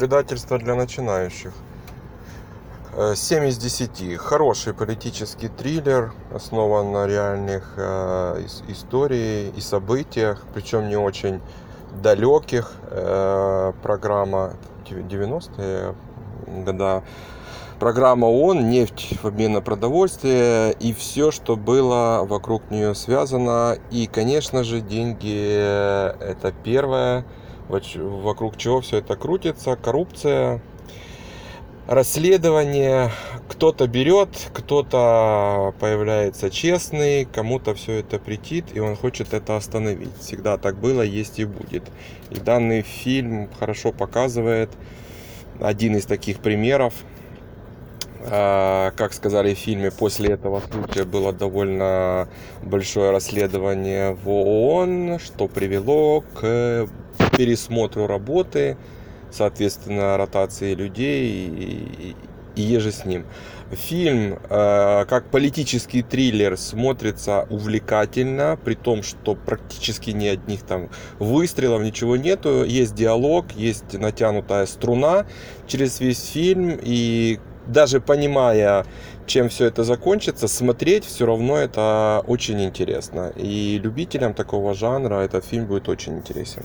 Предательство для начинающих. Э, 7 из 10. Хороший политический триллер, основан на реальных э, ис- истории и событиях, причем не очень далеких. Э, программа 90-е года. Программа ООН, нефть в обмен на продовольствие и все, что было вокруг нее связано. И, конечно же, деньги э, это первое, вокруг чего все это крутится. Коррупция, расследование. Кто-то берет, кто-то появляется честный, кому-то все это претит, и он хочет это остановить. Всегда так было, есть и будет. И данный фильм хорошо показывает один из таких примеров. А, Как сказали в фильме, после этого случая было довольно большое расследование в ООН, что привело к пересмотру работы, соответственно, ротации людей и, и еже с ним. Фильм, э, как политический триллер, смотрится увлекательно, при том, что практически ни одних там выстрелов, ничего нету. Есть диалог, есть натянутая струна через весь фильм, и даже понимая, чем все это закончится, смотреть все равно это очень интересно. И любителям такого жанра этот фильм будет очень интересен.